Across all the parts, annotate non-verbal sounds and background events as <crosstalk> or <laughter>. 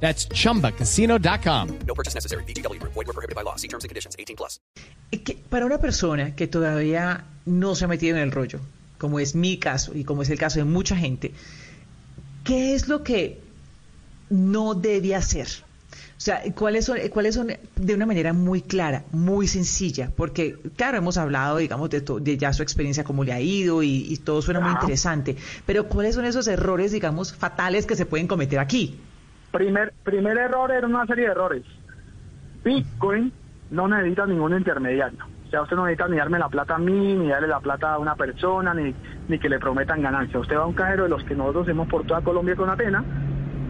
That's chumbacasino.com. No purchase necessary. BGW. Void were prohibited by law. See terms and conditions. 18 plus. Que para una persona que todavía no se ha metido en el rollo, como es mi caso y como es el caso de mucha gente, ¿qué es lo que no debe hacer? O sea, ¿cuáles son, cuáles son de una manera muy clara, muy sencilla? Porque, claro, hemos hablado, digamos, de, to- de ya su experiencia, cómo le ha ido y, y todo suena muy interesante, pero ¿cuáles son esos errores, digamos, fatales que se pueden cometer aquí? Primer, primer error era una serie de errores. Bitcoin no necesita ningún intermediario. O sea, usted no necesita ni darme la plata a mí, ni darle la plata a una persona, ni, ni que le prometan ganancia. Usted va a un cajero de los que nosotros hemos por toda Colombia con Atena,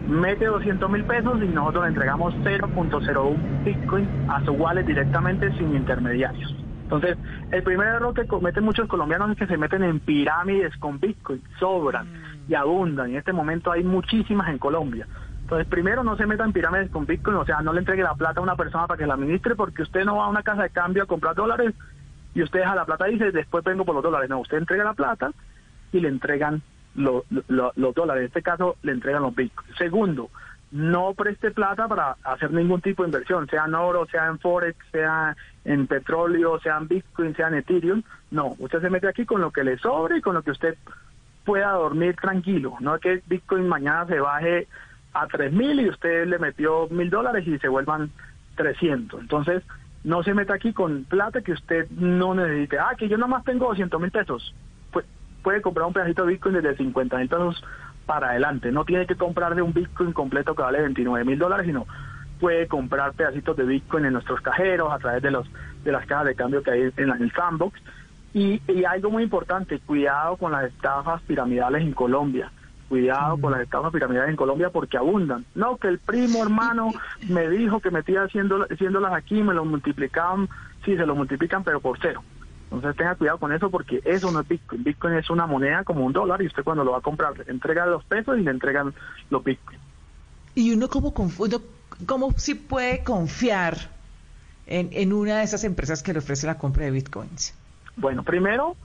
mete 200 mil pesos y nosotros le entregamos 0.01 Bitcoin a su wallet directamente sin intermediarios. Entonces, el primer error que cometen muchos colombianos es que se meten en pirámides con Bitcoin, sobran y abundan. En este momento hay muchísimas en Colombia. Entonces, primero no se meta en pirámides con Bitcoin, o sea, no le entregue la plata a una persona para que la administre, porque usted no va a una casa de cambio a comprar dólares y usted deja la plata y dice, después vengo por los dólares. No, usted entrega la plata y le entregan lo- lo- los dólares. En este caso, le entregan los Bitcoins. Segundo, no preste plata para hacer ningún tipo de inversión, sea en oro, sea en Forex, sea en petróleo, sea en Bitcoin, sea en Ethereum. No, usted se mete aquí con lo que le sobre y con lo que usted pueda dormir tranquilo. No es que Bitcoin mañana se baje a tres mil y usted le metió mil dólares y se vuelvan 300. Entonces, no se meta aquí con plata que usted no necesite. Ah, que yo nada más tengo 200 mil pesos. Puede comprar un pedacito de Bitcoin desde 50 mil pesos para adelante. No tiene que comprar de un Bitcoin completo que vale 29 mil dólares, sino puede comprar pedacitos de Bitcoin en nuestros cajeros a través de los de las cajas de cambio que hay en el sandbox. Y, y algo muy importante, cuidado con las estafas piramidales en Colombia. Cuidado con las estafas piramidales en Colombia porque abundan. No, que el primo hermano me dijo que metía haciendo, haciéndolas aquí, me lo multiplicaban, sí, se lo multiplican, pero por cero. Entonces tenga cuidado con eso porque eso no es Bitcoin. Bitcoin es una moneda como un dólar y usted cuando lo va a comprar le entrega los pesos y le entregan los Bitcoin. Y uno como uno, cómo sí puede confiar en, en una de esas empresas que le ofrece la compra de bitcoins. Bueno, primero,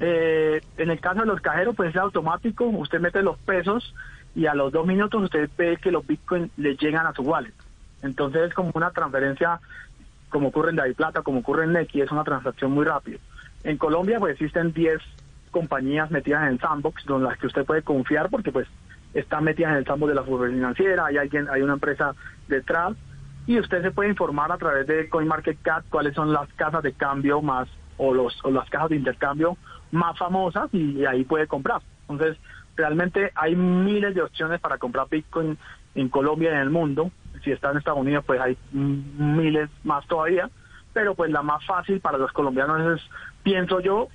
eh, en el caso de los cajeros, pues es automático. Usted mete los pesos y a los dos minutos usted ve que los bitcoins le llegan a su wallet. Entonces es como una transferencia, como ocurre en Plata, como ocurre en Nequi, es una transacción muy rápida. En Colombia, pues existen 10 compañías metidas en sandbox, donde las que usted puede confiar porque pues están metidas en el sandbox de la fútbol financiera, hay alguien, hay una empresa detrás y usted se puede informar a través de CoinMarketCap cuáles son las casas de cambio más o los o las cajas de intercambio más famosas y ahí puede comprar. Entonces, realmente hay miles de opciones para comprar Bitcoin en Colombia y en el mundo. Si está en Estados Unidos, pues hay miles más todavía. Pero pues la más fácil para los colombianos es, pienso yo,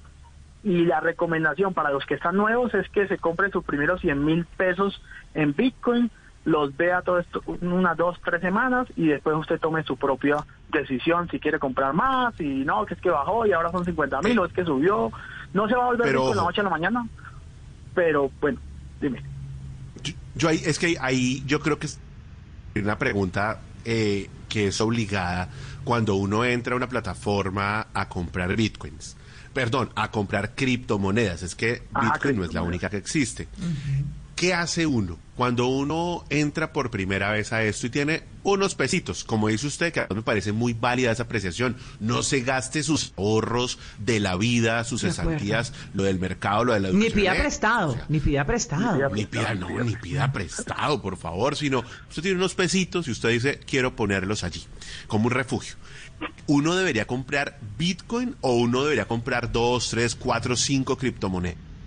y la recomendación para los que están nuevos es que se compren sus primeros 100 mil pesos en Bitcoin, los vea todo esto unas dos, tres semanas y después usted tome su propia decisión si quiere comprar más y no, que es que bajó y ahora son 50 mil o es que subió. No se va a volver Pero rico en la noche a la mañana, pero bueno, dime. Yo, yo ahí, es que ahí yo creo que es una pregunta eh, que es obligada cuando uno entra a una plataforma a comprar bitcoins. Perdón, a comprar criptomonedas. Es que Ah, Bitcoin no es la única que existe. ¿Qué hace uno cuando uno entra por primera vez a esto y tiene unos pesitos? Como dice usted, que me parece muy válida esa apreciación. No se gaste sus ahorros de la vida, sus cesantías, lo del mercado, lo de la Ni educación. pida ¿eh? prestado, O sea, ni pida prestado. Ni ni pida, no, ni pida prestado, por favor, sino usted tiene unos pesitos y usted dice, quiero ponerlos allí, como un refugio. ¿Uno debería comprar Bitcoin o uno debería comprar dos, tres, cuatro, cinco criptomonedas?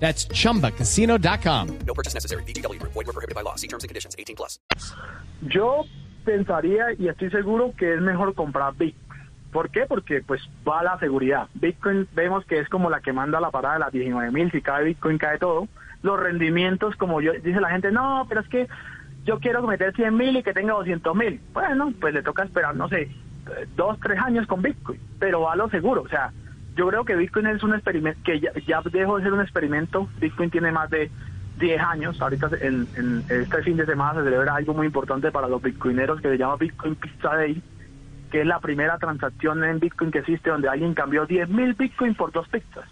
That's chumbacasino.com. No purchase necessary. VGW Group. Void were prohibited by law. See terms and conditions. 18 plus. Yo pensaría y estoy seguro que es mejor comprar Bitcoin. ¿Por qué? Porque pues va la seguridad. Bitcoin vemos que es como la que manda la parada de las 19 mil, si cae Bitcoin cae todo. Los rendimientos, como yo dice la gente, no, pero es que yo quiero meter 100 mil y que tenga 200 mil. Bueno, pues le toca esperar, no sé, dos, tres años con Bitcoin, pero va a lo seguro. O sea, yo creo que Bitcoin es un experimento, que ya, dejó de ser un experimento. Bitcoin tiene más de 10 años. Ahorita en, en este fin de semana se celebra algo muy importante para los bitcoineros que se llama Bitcoin Pizza Day, que es la primera transacción en Bitcoin que existe donde alguien cambió 10 mil Bitcoin por dos pizzas.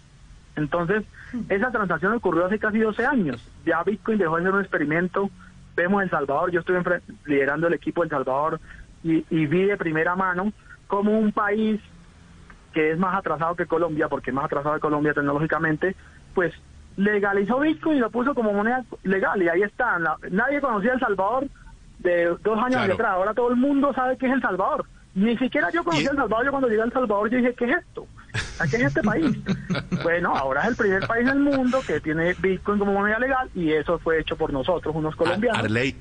Entonces, esa transacción ocurrió hace casi 12 años. Ya Bitcoin dejó de ser un experimento. Vemos El Salvador, yo estuve liderando el equipo El Salvador y, y vi de primera mano como un país que es más atrasado que Colombia, porque es más atrasado que Colombia tecnológicamente, pues legalizó Bitcoin y lo puso como moneda legal y ahí está. La- nadie conocía El Salvador de dos años Claro. atrás, ahora todo el mundo sabe qué es El Salvador. Ni siquiera yo conocía El Salvador, yo cuando llegué a El Salvador yo dije, ¿qué es esto? ¿A qué es este país? <laughs> bueno, ahora es el primer país del mundo que tiene Bitcoin como moneda legal y eso fue hecho por nosotros, unos colombianos. Arley.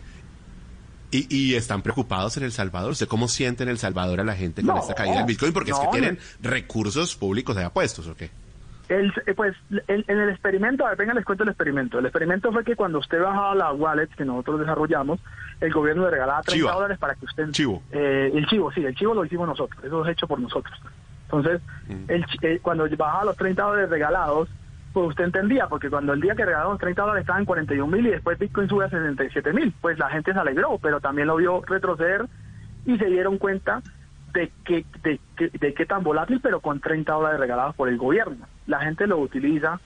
Y, y están preocupados en El Salvador. ¿Usted cómo siente en El Salvador a la gente con No, esta caída del Bitcoin? Porque es que tienen recursos públicos allá puestos, ¿o qué? El, eh, pues el- en el experimento, a ver, venga, les cuento el experimento. El experimento fue que cuando usted bajaba la wallet que nosotros desarrollamos, el gobierno le regalaba 30 Chiva. dólares para que usted... Chivo. Eh, el chivo, sí, el chivo lo hicimos nosotros, eso es hecho por nosotros. Entonces, el chi- eh, cuando bajaba los 30 dólares regalados, pues usted entendía, porque cuando el día que regalaron los 30 dólares estaban en 41 mil y después Bitcoin sube a 67 mil, pues la gente se alegró, pero también lo vio retroceder y se dieron cuenta de que de, que- de qué tan volátil, pero con 30 dólares regalados por el gobierno. La gente lo utiliza.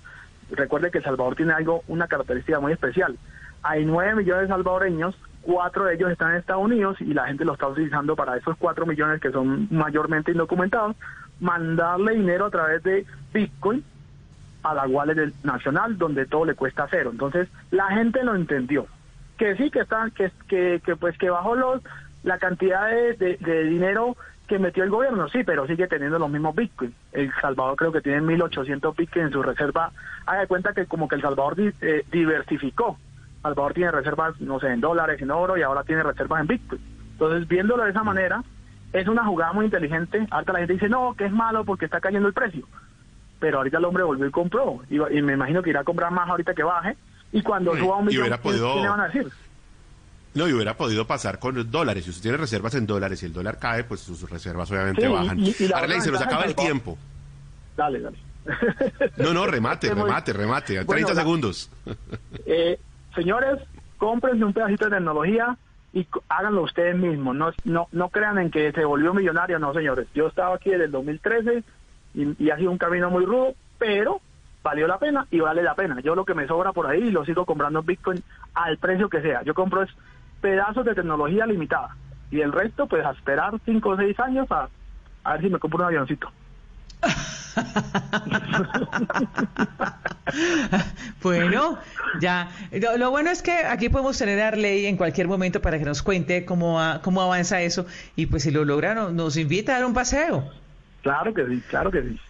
Recuerde que El Salvador tiene algo, una característica muy especial. Hay 9 millones de salvadoreños, cuatro de ellos están en Estados Unidos y la gente lo está utilizando para esos 4 millones que son mayormente indocumentados, mandarle dinero a través de Bitcoin a la wallet del nacional donde todo le cuesta cero. Entonces, la gente lo entendió. Que sí, que está, que, que, que pues que bajó los, la cantidad de, de- de dinero que metió el gobierno, sí, pero sigue teniendo los mismos Bitcoin. El Salvador creo que tiene 1.800 Bitcoin en su reserva. Haga de cuenta que como que El Salvador di- eh, diversificó. Salvador tiene reservas, no sé, en dólares, en oro y ahora tiene reservas en Bitcoin. Entonces, viéndolo de esa manera, es una jugada muy inteligente. Ahorita la gente dice, no, que es malo porque está cayendo el precio pero ahorita el hombre volvió y compró. Y, y me imagino que irá a comprar más ahorita que baje. Y cuando Sí, suba un millón, hubiera ¿qué- podido- ¿qué le van a decir? No, y hubiera podido pasar con los dólares. Si usted tiene reservas en dólares y el dólar cae, pues sus reservas obviamente Sí, bajan. y- Arley, se nos acaba el tiempo. Dale, dale. No, no, remate, <laughs> remate, remate. Bueno, 30 la- segundos. Eh, señores, cómprense un pedacito de tecnología y háganlo ustedes mismos. No, no, no crean en que se volvió millonario, no, señores. Yo estaba aquí desde el 2013 y, ha sido un camino muy rudo, pero valió la pena y vale la pena. Yo lo que me sobra por ahí lo sigo comprando en Bitcoin al precio que sea. Yo compro es pedazos de tecnología limitada y el resto, pues a esperar 5 o 6 años a, a ver si me compro un avioncito. <laughs> Bueno, ya. Lo, bueno es que aquí podemos tener a Arley en cualquier momento para que nos cuente cómo, va- cómo avanza eso y pues si lo logra no- nos invita a dar un paseo. Claro que sí, claro que sí.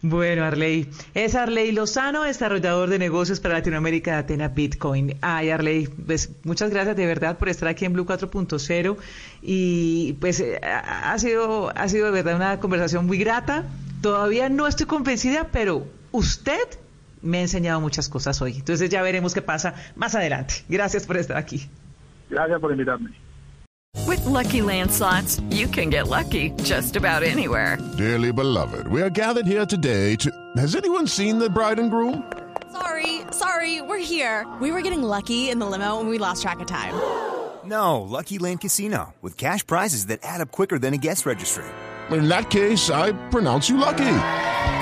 Bueno, Arley. Es Arley Lozano, desarrollador de negocios para Latinoamérica de Atena Bitcoin. Ay, Arley, pues muchas gracias de verdad por estar aquí en Blue 4.0 y pues eh, ha ha sido, ha sido de verdad una conversación muy grata. Todavía no estoy convencida, pero usted me ha enseñado muchas cosas hoy. Entonces ya veremos qué pasa más adelante. Gracias por estar aquí. Gracias por invitarme. With Lucky Land slots, you can get lucky just about anywhere. Dearly beloved, we are gathered here today to. Has anyone seen the bride and groom? Sorry, sorry, we're here. We were getting lucky in the limo and we lost track of time. No, Lucky Land Casino, with cash prizes that add up quicker than a guest registry. In that case, I pronounce you lucky.